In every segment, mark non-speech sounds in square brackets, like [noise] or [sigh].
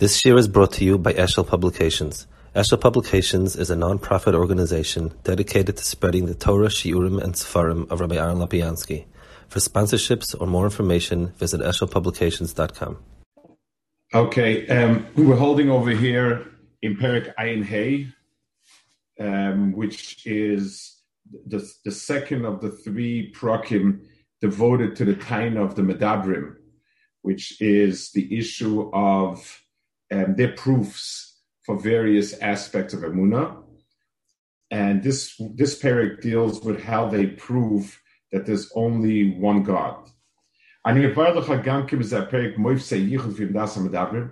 This year is brought to you by Eshel Publications. Eshel Publications is a non-profit organization dedicated to spreading the Torah, Shiurim, and Sefarim of Rabbi Aaron Lopiansky. For sponsorships or more information, visit eshelpublications.com. Okay, um, we're holding over here in Perik Ayin Hay, um, which is the, the second of the three prakim devoted to the time of the Medabrim, which is the issue of um, their proofs for various aspects of Emuna. And this this parak deals with how they prove that there's only one God.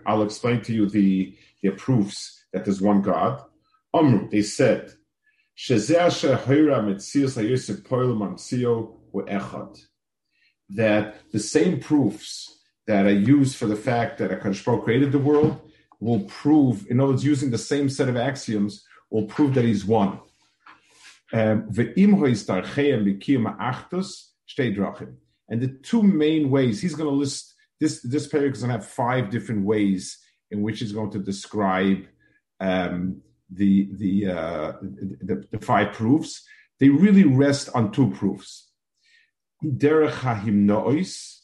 I'll explain to you the, the proofs that there's one God. Amru, they said, that the same proofs that I use for the fact that a Baruch created the world will prove, in other words, using the same set of axioms, will prove that he's one. Um, and the two main ways, he's going to list, this, this paragraph is going to have five different ways in which he's going to describe um, the, the, uh, the, the, five proofs. They really rest on two proofs. Derech ha'himnois,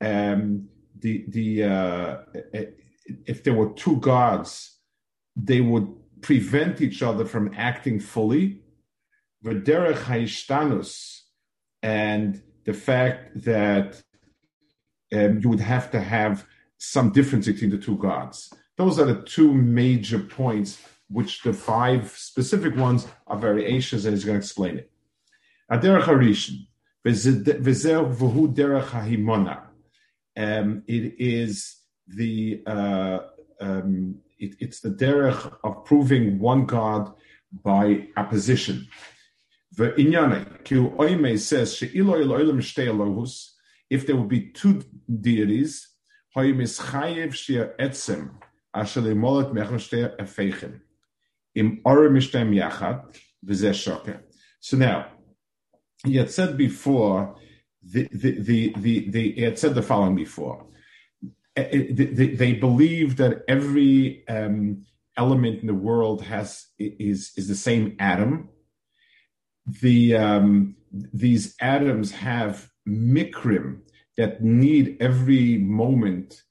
um, the, the, uh, if there were two gods, they would prevent each other from acting fully. V'derech ha'ishtanus, and the fact that um, you would have to have some difference between the two gods. Those are the two major points, which the five specific ones are variations, and he's going to explain it. Aderech Harishon, v'zer v'hu derech ha'himona. Um, it is the uh, um, it, it's the derech of proving one God by opposition. The inyane ki oime says she'ilo eloilim shtei Elohus. If there would be two deities, hoy mischayev shia etzem asher lemolet mechem shtei efeichem im orim yachad v'zeh. So now, he had said before, the, the, the, the, the, he had said the following before they, they believe that every um, element in the world has is is the same atom. The um, these atoms have mikrim that need every moment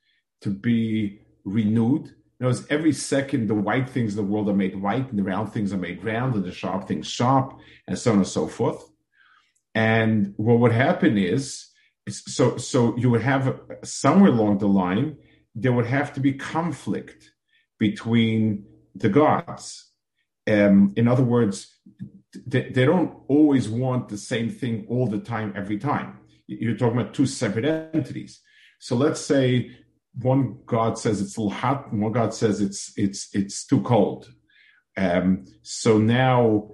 to be renewed. Knows every second the white things in the world are made white, and the round things are made round, and the sharp things sharp, and so on and so forth. And what would happen is so so you would have somewhere along the line there would have to be conflict between the gods. Um, in other words, they, they, don't always want the same thing all the time, every time. You're talking about two separate entities. So let's say one God says it's a little hot, one God says it's it's it's too cold. Um, so now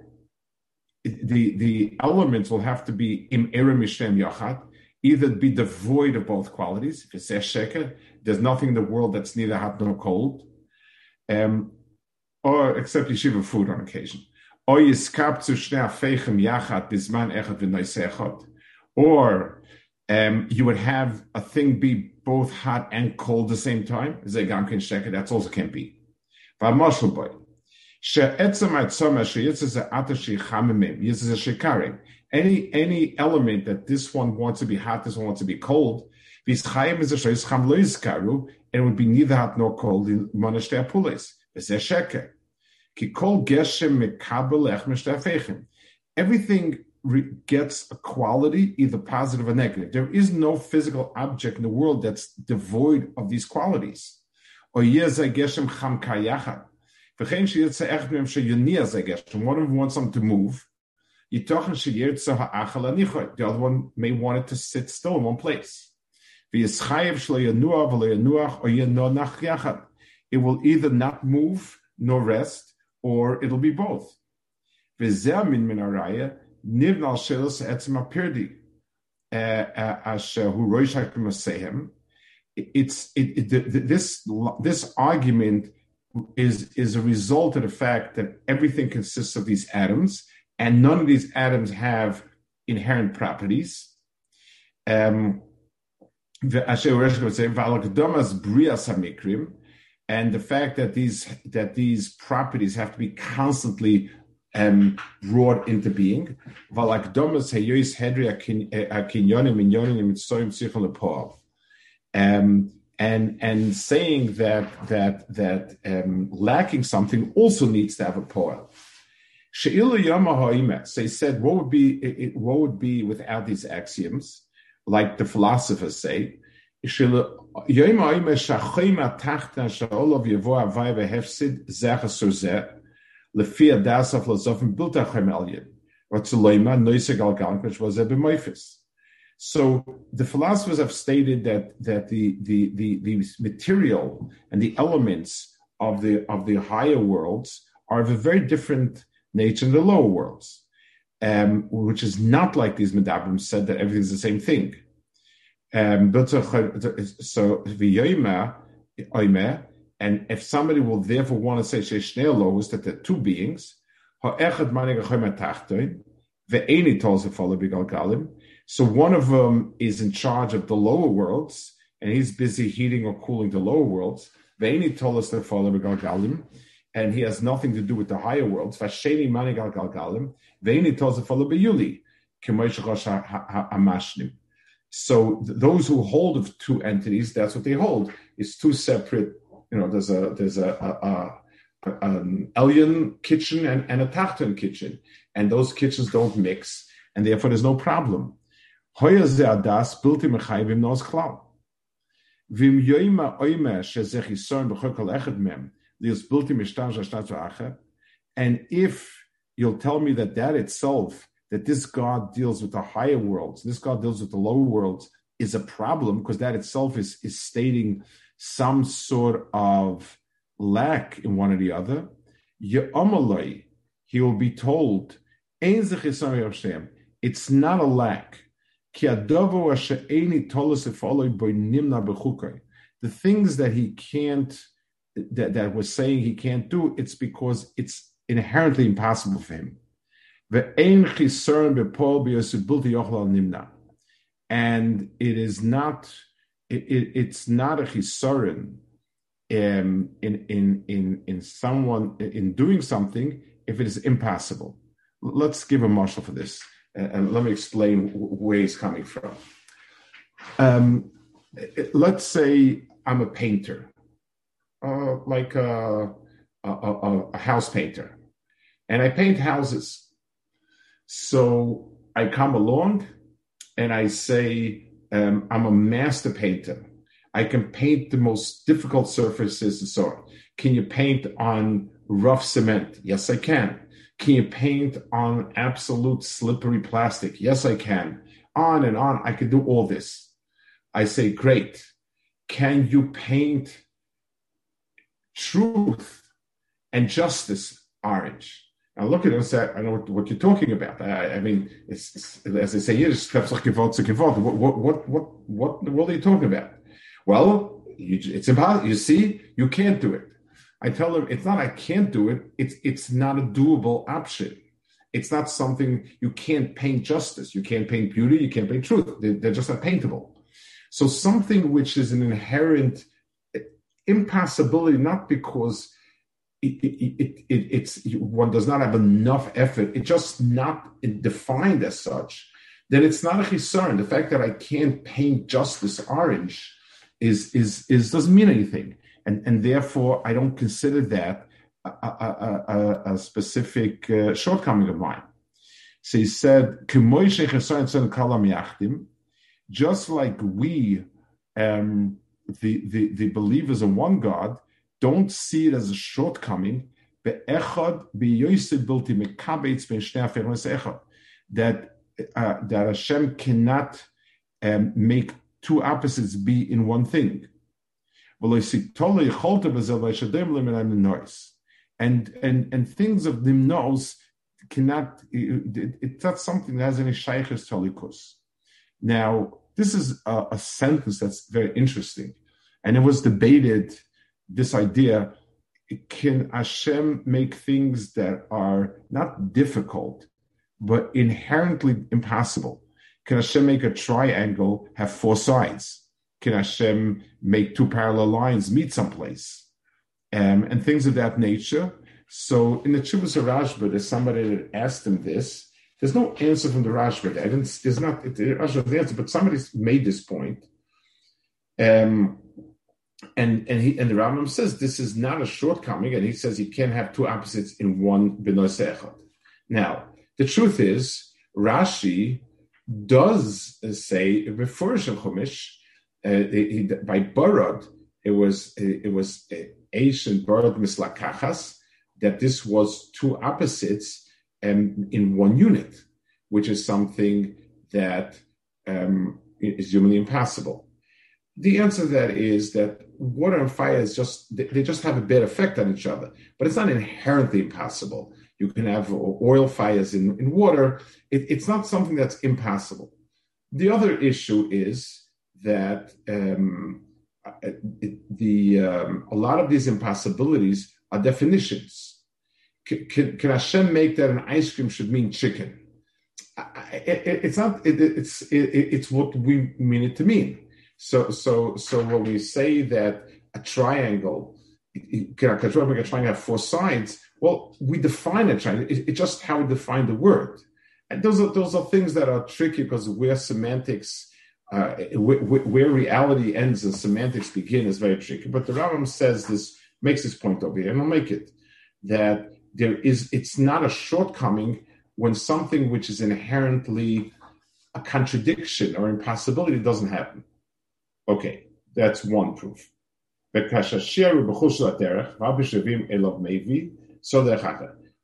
the the elements will have to be im erim yachat, either be devoid of both qualities. If it's sheker, there's nothing in the world that's neither hot nor cold, um, or except yeshiva food on occasion. Or yiskap zu feichem yachat bisman echad v'noisechot, or um, you would have a thing be both hot and cold at the same time. That's also can't be. Any any element that this one wants to be hot, this one wants to be cold, and it would be neither hot nor cold in monashtei apules. Everything gets a quality, either positive or negative. There is no physical object in the world that's devoid of these qualities. One of them wants something to move. The other one may want it to sit still in one place. It will either not move nor rest, or it'll be both. It's it, it, this this argument is is a result of the fact that everything consists of these atoms, and none of these atoms have inherent properties. Um, and the fact that these that these properties have to be constantly um, brought into being. Um, and and saying that that that um, lacking something also needs to have a poel. So he said, what would be it, what would be without these axioms, like the philosophers say? לפי הדס הפילוסופים בלתי חיים עליין, רצולוימה נויסה גלגלנקש was a b'moifis. So the philosophers have stated that that the, the the the material and the elements of the of the higher worlds are of a very different nature than the lower worlds, um, which is not like these medabrim said that everything is the same thing. Um, so v'yoyma and if somebody will therefore want to say laws that there are two beings, so one of them is in charge of the lower worlds, and he's busy heating or cooling the lower worlds. Veini told us that and he has nothing to do with the higher worlds. Vasheni manigal galgalim. Veini tells us follow beyuli. So those who hold of two entities, that's what they hold. It's two separate you know, there's a there's a, a, a an Elyon kitchen and, and a Tachton kitchen, and those kitchens don't mix, and therefore there's no problem. Hoya ze adas klau. Vim echad mem. And if you'll tell me that that itself, that this God deals with the higher worlds, this God deals with the lower worlds, is a problem because that itself is is stating some sort of lack in one or the other, he will be told, it's not a lack. The things that he can't, that, that was saying he can't do, it's because it's inherently impossible for him. And it is not it, it, it's not a chisaron um, in, in, in, in someone, in doing something if it is impossible. Let's give a marshal for this, and, let me explain where he's coming from. Um, let's say I'm a painter, uh, like a, a, a, a house painter, and I paint houses. So I come along and I say, um, I'm a master painter. I can paint the most difficult surfaces and so on. Can you paint on rough cement? Yes, I can. Can you paint on absolute slippery plastic? Yes, I can. On and on. I can do all this. I say, great. Can you paint truth and justice orange? I look at it and say, I know what, what you're talking about. I, I mean, it's, it's, as they say it's gewalt to gewalt. What, what, what, what, what the world are you talking about? Well, you, it's impossible. You see, you can't do it. I tell them, it's not I can't do it. It's, it's not a doable option. It's not something you can't paint justice. You can't paint beauty. You can't paint truth. They're, they're just not paintable. So something which is an inherent eh, impossibility, not because it, it, it, it's one does not have enough effort. It's just not defined as such. Then it's not a concern. The fact that I can't paint justice orange is is is doesn't mean anything, and and therefore I don't consider that a, a, a, a specific uh, shortcoming of mine. So he said, just like we, um, the, the the believers in one God, don't see it as a shortcoming. That uh, that Hashem cannot um, make two opposites be in one thing. And and and things of nimnos cannot. It, it's not something that has any shaykhs tolikus. Now, this is a, a sentence that's very interesting, and it was debated this idea can Hashem make things that are not difficult, but inherently impossible? Can Hashem make a triangle have four sides? Can Hashem make two parallel lines meet someplace? um, and things of that nature. So in the Chubas Rashba, there's somebody that asked him this. There's no answer from the Rashba. I didn't, there's not the Rashba's answer, but somebody's made this point. Um, and and he and the Rambam says this is not a shortcoming, and he says you can't have two opposites in one benois echad. Now, the truth is, Rashi does say before Chumash, uh, by Barad, it was it was ancient Barad mislakachas that this was two opposites um, in one unit, which is something that um, is humanly impossible. The answer to that is that water and fire is just they just have a bad effect on each other, but it's not inherently impossible. You can have oil fires in, in water. It, it's not something that's impossible. The other issue is that um, it, the um, a lot of these impossibilities are definitions. Can, can, can, Hashem make that an ice cream should mean chicken? It, it's not. it's it's what we mean it to mean. So so so when we say that a triangle can a triangle have four sides? Well, we define a triangle. It, it's just how we define the word. And those are those are things that are tricky because where semantics, uh, where, reality ends and semantics begin is very tricky. But the Rambam says this makes this point over here, and I'll make it that there is. It's not a shortcoming when something which is inherently a contradiction or impossibility doesn't happen. Okay, that's one proof.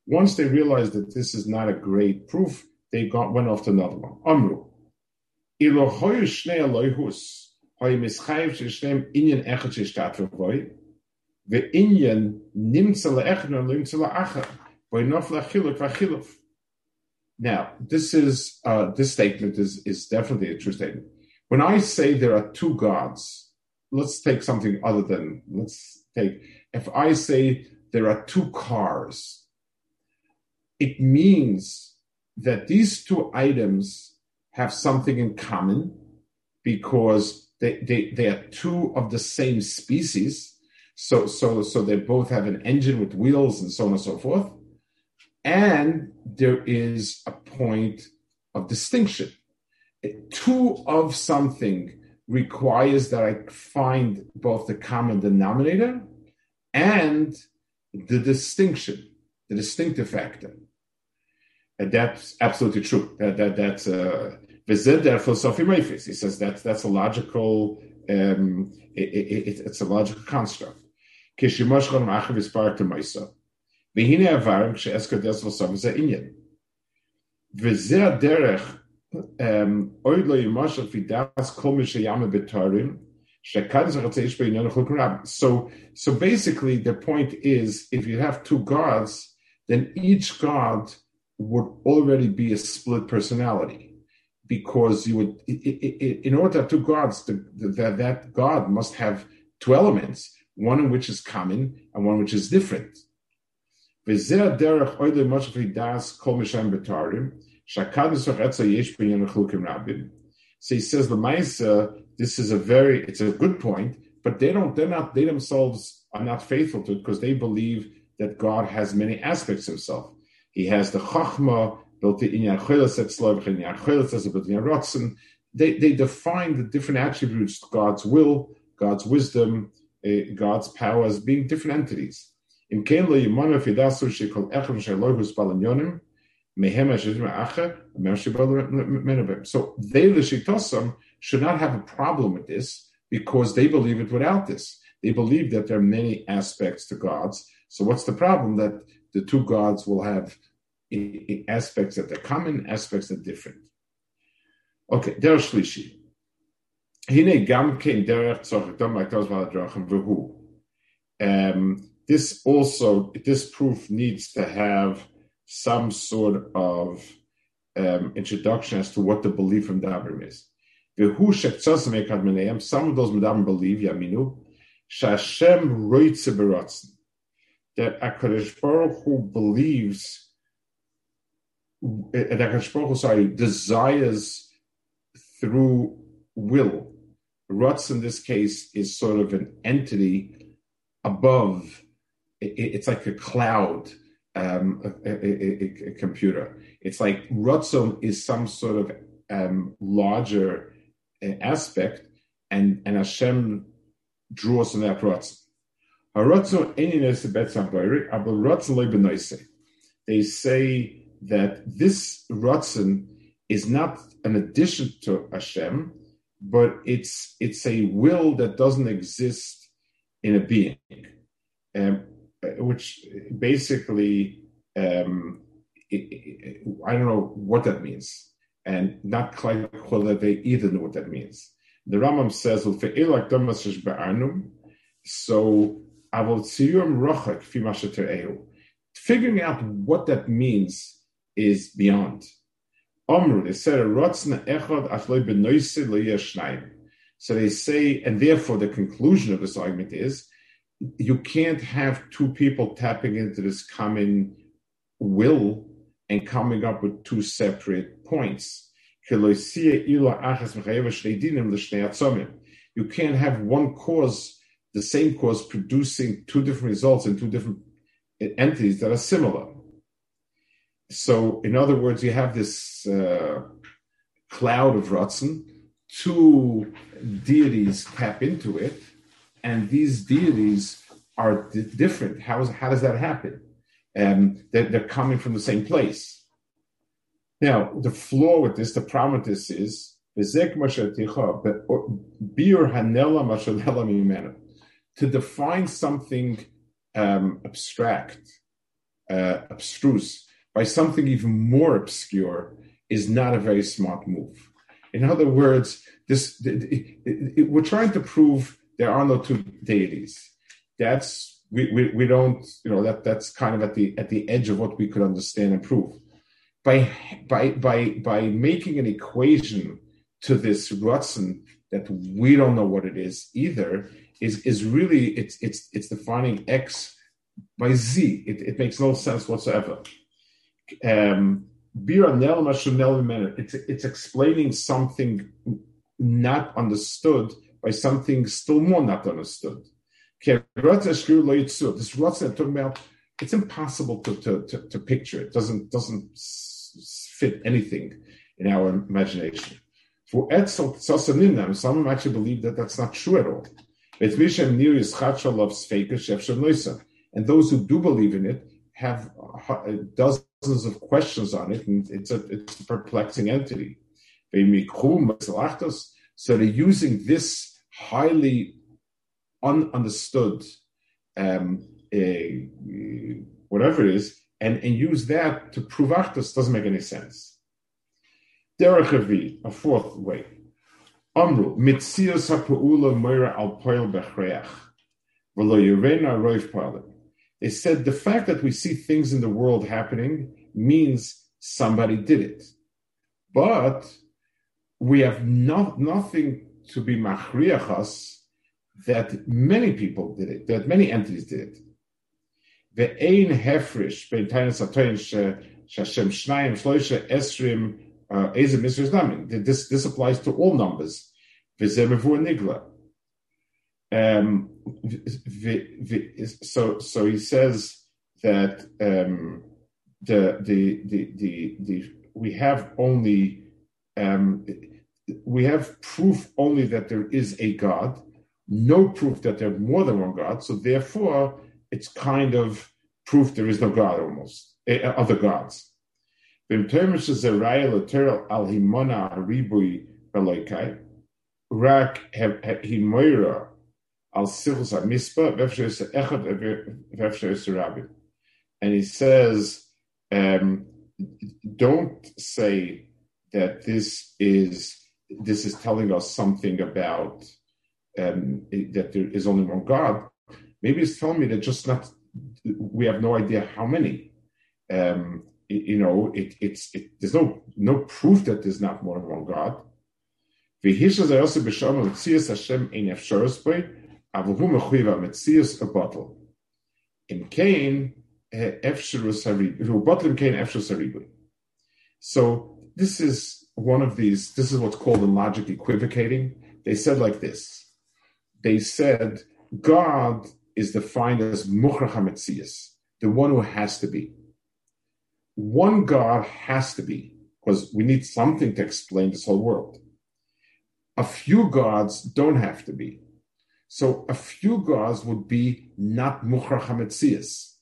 Once they realized that this is not a great proof, they got, went off to another one. Amru. Now, this is uh, this statement is is definitely a true statement. When I say there are two gods, let's take something other than let's take if I say there are two cars, it means that these two items have something in common because they, they, they are two of the same species. So, so, so they both have an engine with wheels and so on and so forth. And there is a point of distinction. Two of something requires that I find both the common denominator and the distinction, the distinctive factor. And that's absolutely true. That, that that's uh, der philosophy He says that that's a logical, um, it, it, it's a logical construct. כשמושכון מאחר וספרת מייסו. והנה עבר כשאסקודס וסוף זה עניין. וזה הדרך oid lo yimashal fi das kol mi sheyama b'tarim so, so basically, the point is, if you have two gods, then each god would already be a split personality, because you would, in order to have two gods, the, the, that god must have two elements, one in which is common and one which is different. So he says the Maisa, this is a very, it's a good point, but they don't, they're not, they themselves are not faithful to it because they believe that God has many aspects himself. He has the Chachma built in. They, they define the different attributes, God's will, God's wisdom, uh, God's power as being different entities. In so they, the Shitosam, should not have a problem with this because they believe it without this. They believe that there are many aspects to gods. So what's the problem? That the two gods will have aspects that are common, aspects that are different. Okay, der Shlishi. Hine gam kein derech tzorch dom maktos v'hadrachim v'hu. Um, this also, this proof needs to have some sort of um, introduction as to what the belief from Dabrim is. Some of those Medabrim believe, Yaminu, Shashem Roitze that HaKadosh Baruch Hu believes, that HaKadosh Baruch Hu, sorry, desires through will. Rutz in this case is sort of an entity above it's like a cloud, um, a, a, a, computer. It's like Ratzon is some sort of um, larger uh, aspect, and and Hashem draws on that Ratzon. They say that this Ratzon is not an addition to Hashem, but it's it's a will that doesn't exist in a being, um, which basically um, it, it, I don't know what that means, and not that they either know what that means. The Rambam says, so figuring out what that means is beyond. So they say, and therefore the conclusion of this argument is you can't have two people tapping into this common will and coming up with two separate points. You can't have one cause, the same cause, producing two different results in two different entities that are similar. So, in other words, you have this uh, cloud of Ratzon, two deities tap into it, and these deities are d- different. How, is, how does that happen? Um, they're, they're coming from the same place. Now, the flaw with this, the problem with this is, to define something um, abstract, uh, abstruse, by something even more obscure is not a very smart move. In other words, this it, it, it, we're trying to prove there are no two deities. That's we, we, we don't you know that that's kind of at the at the edge of what we could understand and prove. By by by by making an equation to this Ratzon that we don't know what it is either is is really it's it's it's defining X by Z. It, it makes no sense whatsoever um, it's, it's explaining something not understood by something still more not understood. This Ratzon talking about, it's impossible to, to, to, to, picture. It doesn't, doesn't fit anything in our imagination. For Etzel Tzosaninam, some actually believe that that's not true at all. And those who do believe in it have dozens of questions on it, and it's a, it's a perplexing entity. So they're using this highly ununderstood, um, whatever it is, and, and use that to prove Achtos doesn't make any sense. Derech a fourth way. Amru, moira al poil bechreach, v'lo poilim. They said the fact that we see things in the world happening means somebody did it. But we have not, nothing to be machriachas that many people did it, that many entities did it. The hefrish tainas shashem shnayim shloisha esrim uh, ezim misris This this applies to all numbers. Um, so, so he says that um, the, the, the, the, the, we have only um, we have proof only that there is a God, no proof that there are more than one God. So therefore, it's kind of proof there is no God almost uh, other gods. And he says, um, don't say that this is this is telling us something about um, that there is only one God. Maybe it's telling me that just not we have no idea how many. Um, you know, it, it's it, there's no no proof that there's not more than one God. In Cain, so this is one of these, this is what's called a logic equivocating. They said like this. They said, God is defined as Mukhrach the one who has to be. One God has to be, because we need something to explain this whole world. A few gods don't have to be. So a few gods would be not Mukhrach HaMetzias.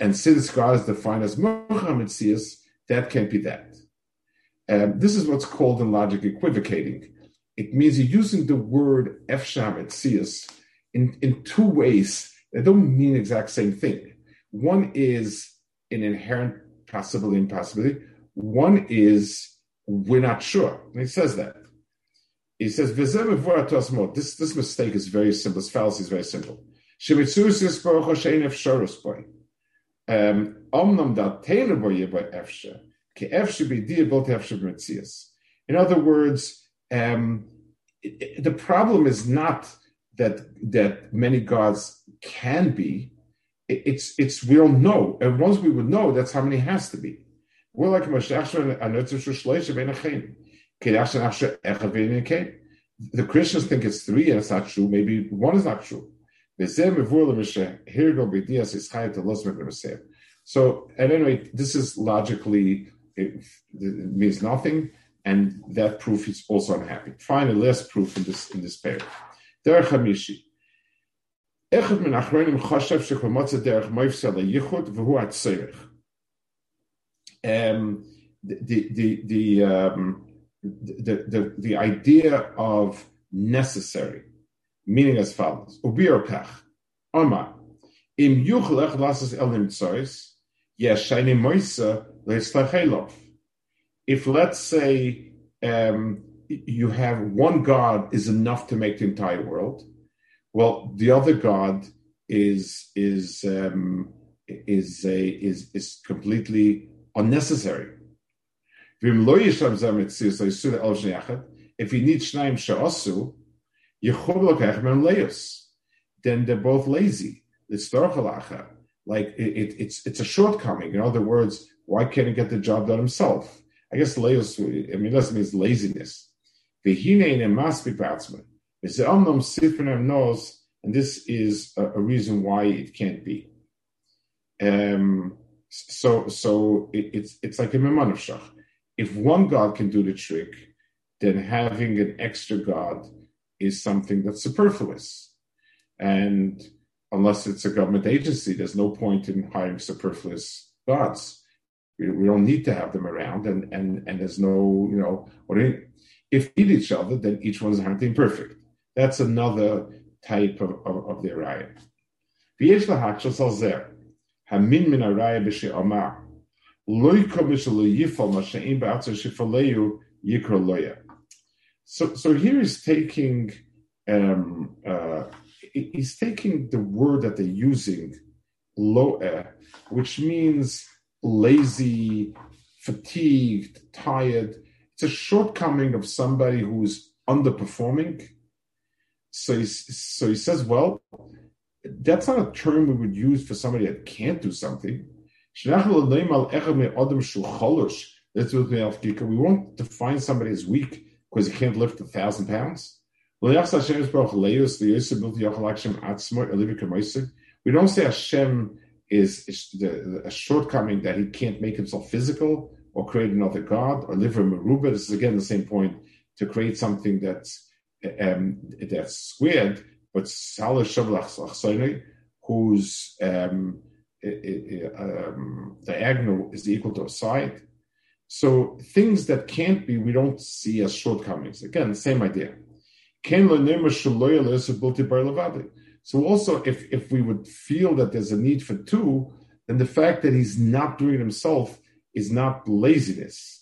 And since God is defined as Mukhrach HaMetzias, that can't be that. Um, this is what's called in logic equivocating. It means you're using the word Efsham Etzias in, in two ways that don't mean exact same thing. One is an inherent possibility and possibility. One is we're not sure. And he says that. He says, this, this mistake is very simple. This fallacy is very simple. Um, in other words, um, the problem is not that that many gods can be. It's it's we don't know, and once we would know, that's how many has to be. We're like the Christians think it's three and it's not true. Maybe one is not true. So at any rate, this is logically it, it means nothing, and that proof is also unhappy. Finally, last proof in this in this pair. Derech. Min achronim chashav shechomatza derech moifsa leyichud v'hu atzerich. Um, the the um, the the the idea of necessary, meaning as follows: Ubirokach, Omar, im yuchlech lasas el nimtzois, yeshayne moisa leislachelov. If let's say um, you have one God is enough to make the entire world. Well, the other God is is um, is a, is is completely unnecessary. If you need shnaim she'asu, then they're both lazy. It's like it, it, it's it's a shortcoming. In other words, why can't he get the job done himself? I guess leos. I mean, that means laziness. doesn't mean laziness. And this is a, a, reason why it can't be. Um, so so it, it's it's like a memanavshach. If one God can do the trick, then having an extra God is something that's superfluous. And unless it's a government agency, there's no point in hiring superfluous gods. We, we don't need to have them around, and and and there's no you know what if each other, then each one is hunting perfect. That's another type of, of, of the araya. ויש להקשס על זה, המין מן הרעיה בשאמר, לא יקום שלא יפעל מה שאין בעצר שפעלהו יקרא loya. So, so here he's taking, um, uh, he's taking the word that they're using, lo'eh, which means lazy, fatigued, tired, it's a shortcoming of somebody who's underperforming. so he, so he says, well, that's not a term we would use for somebody that can't do something. We won't define somebody as weak because he can't lift a thousand pounds. We don't say Hashem is, is a shortcoming that he can't make himself physical or create another god or live in a meruba. This is again the same point to create something that's um, that's squared, but salah whose um, um, diagonal is equal to a side. So things that can't be, we don't see as shortcomings. Again, same idea. So also, if if we would feel that there's a need for two, then the fact that he's not doing it himself is not laziness.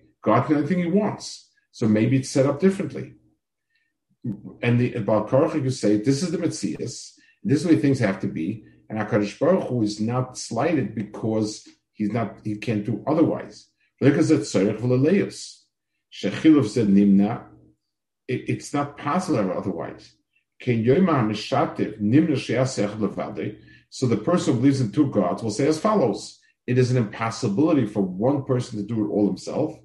God can anything He wants. So maybe it's set up differently. And the about Korach, you say this is the Metzias, this is the way things have to be, And HaKadosh Baruch Hu is not slighted because he's not, he can't do otherwise. Nimna, it's not possible otherwise. So the person who believes in two gods will say as follows It is an impossibility for one person to do it all himself.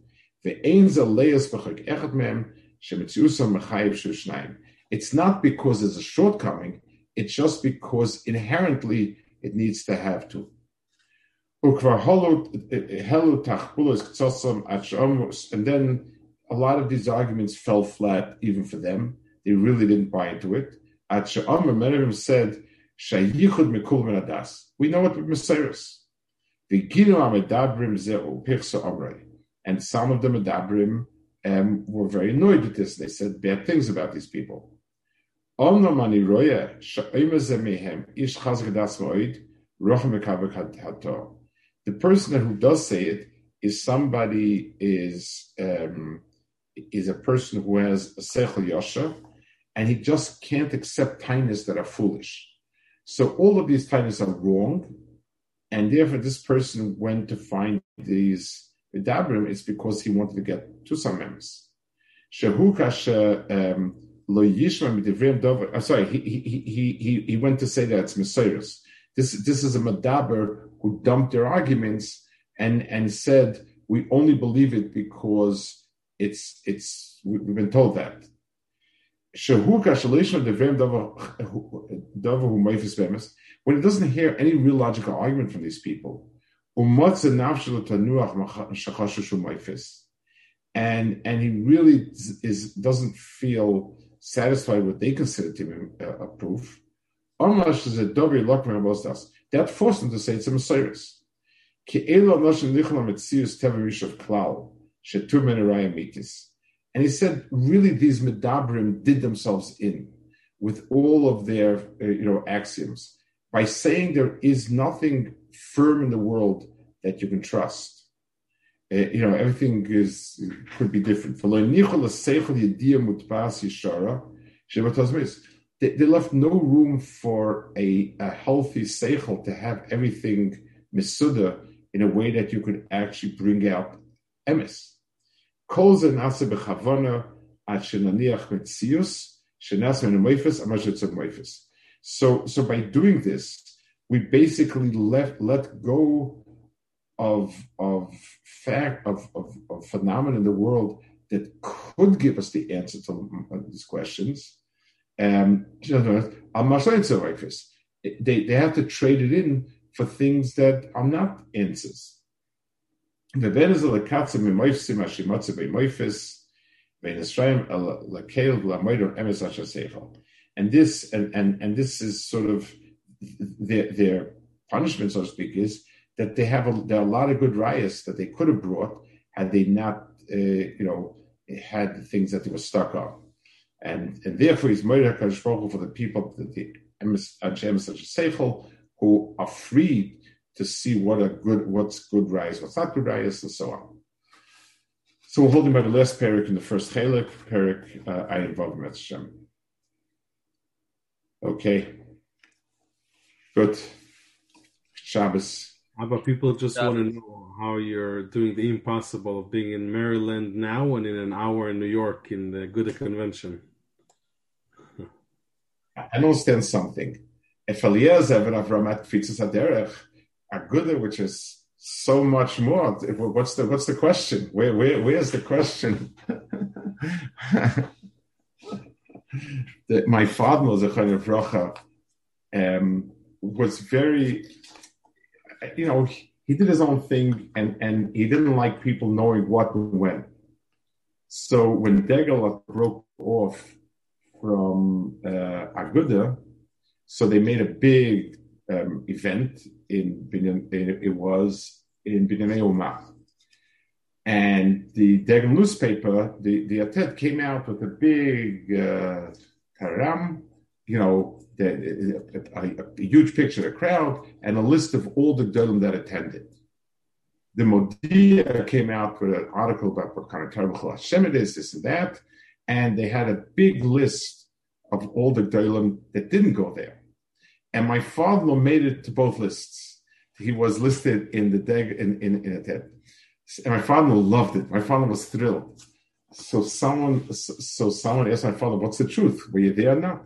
It's not because there's a shortcoming, it's just because inherently it needs to have two. And then a lot of these arguments fell flat even for them. They really didn't buy into it. Many of them said, Shayichud Mikul Adas. We know it with Messiris. And some of the Medabrim um, were very annoyed with this. They said bad things about these people. The person who does say it is somebody is um, is a person who has a sechel yosha, and he just can't accept kindness that are foolish. So all of these kindness are wrong, and therefore this person went to find these vidabrim. It's because he wanted to get to some members. Shehu um, lo yishma uh, Sorry, he, he he he he went to say that it's Messiahs. This this is a medaber who dumped their arguments and and said we only believe it because it's it's we've been told that. When it doesn't hear any real logical argument from these people, and and he really is doesn't feel satisfied with what they consider to be a, a proof. That forced him to say it's a Messiah. And he said, really, these medabrim did themselves in with all of their, uh, you know, axioms by saying there is nothing firm in the world that you can trust. Uh, you know, everything is could be different. They, they left no room for a, a healthy seichel to have everything misuda in a way that you could actually bring out emes. So, so by doing this, we basically let let go of of fact of of, of phenomena in the world that could give us the answer to these questions. Um, they they have to trade it in for things that are not answers. And this and, and and this is sort of their their punishment, so to speak, is that they have a, there are a lot of good riots that they could have brought had they not, uh, you know, had the things that they were stuck on, and and therefore he's murdered for the people, the, the Anshem such as Seichel, who are free to see what a good, what's good rise, what's not good rise, and so on. So we're holding by the last parak in the first chelik, parak uh, I involve Metzshem. Okay. Good. Shabbos. How about people just want to know how you're doing the impossible of being in Maryland now and in an hour in New York in the Good convention? [laughs] I understand something. If Eliezer Avramat Fitzes Aderech, Aguda, which is so much more. What's the what's the question? Where where where's the question? [laughs] the, my father was a kind Rocha, um, was very, you know, he did his own thing, and and he didn't like people knowing what and when. So when Degel broke off from uh, Aguda, so they made a big um, event in Binyan, it was in Binyanei Umah. And the Degel newspaper, the, the Atet came out with a big uh, karam, you know, a, a, a, huge picture of the crowd and a list of all the Gedolim that attended. The Modia came out with an article about what kind of terrible Hashem it is, this and that, and they had a big list of all the Gedolim that didn't go there. And my father made it to both lists. He was listed in the deg in in, in a ted. And my father loved it. My father was thrilled. So someone so someone asked my father, "What's the truth? Were you there or not?"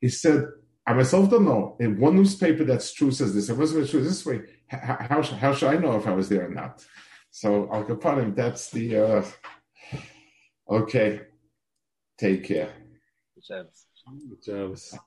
He said, "I myself don't know. In one newspaper that's true says this. It wasn't true this way. How, how, how should I know if I was there or not?" So Al Kapanim, that's the uh, okay. Take care. Good jobs. Good jobs.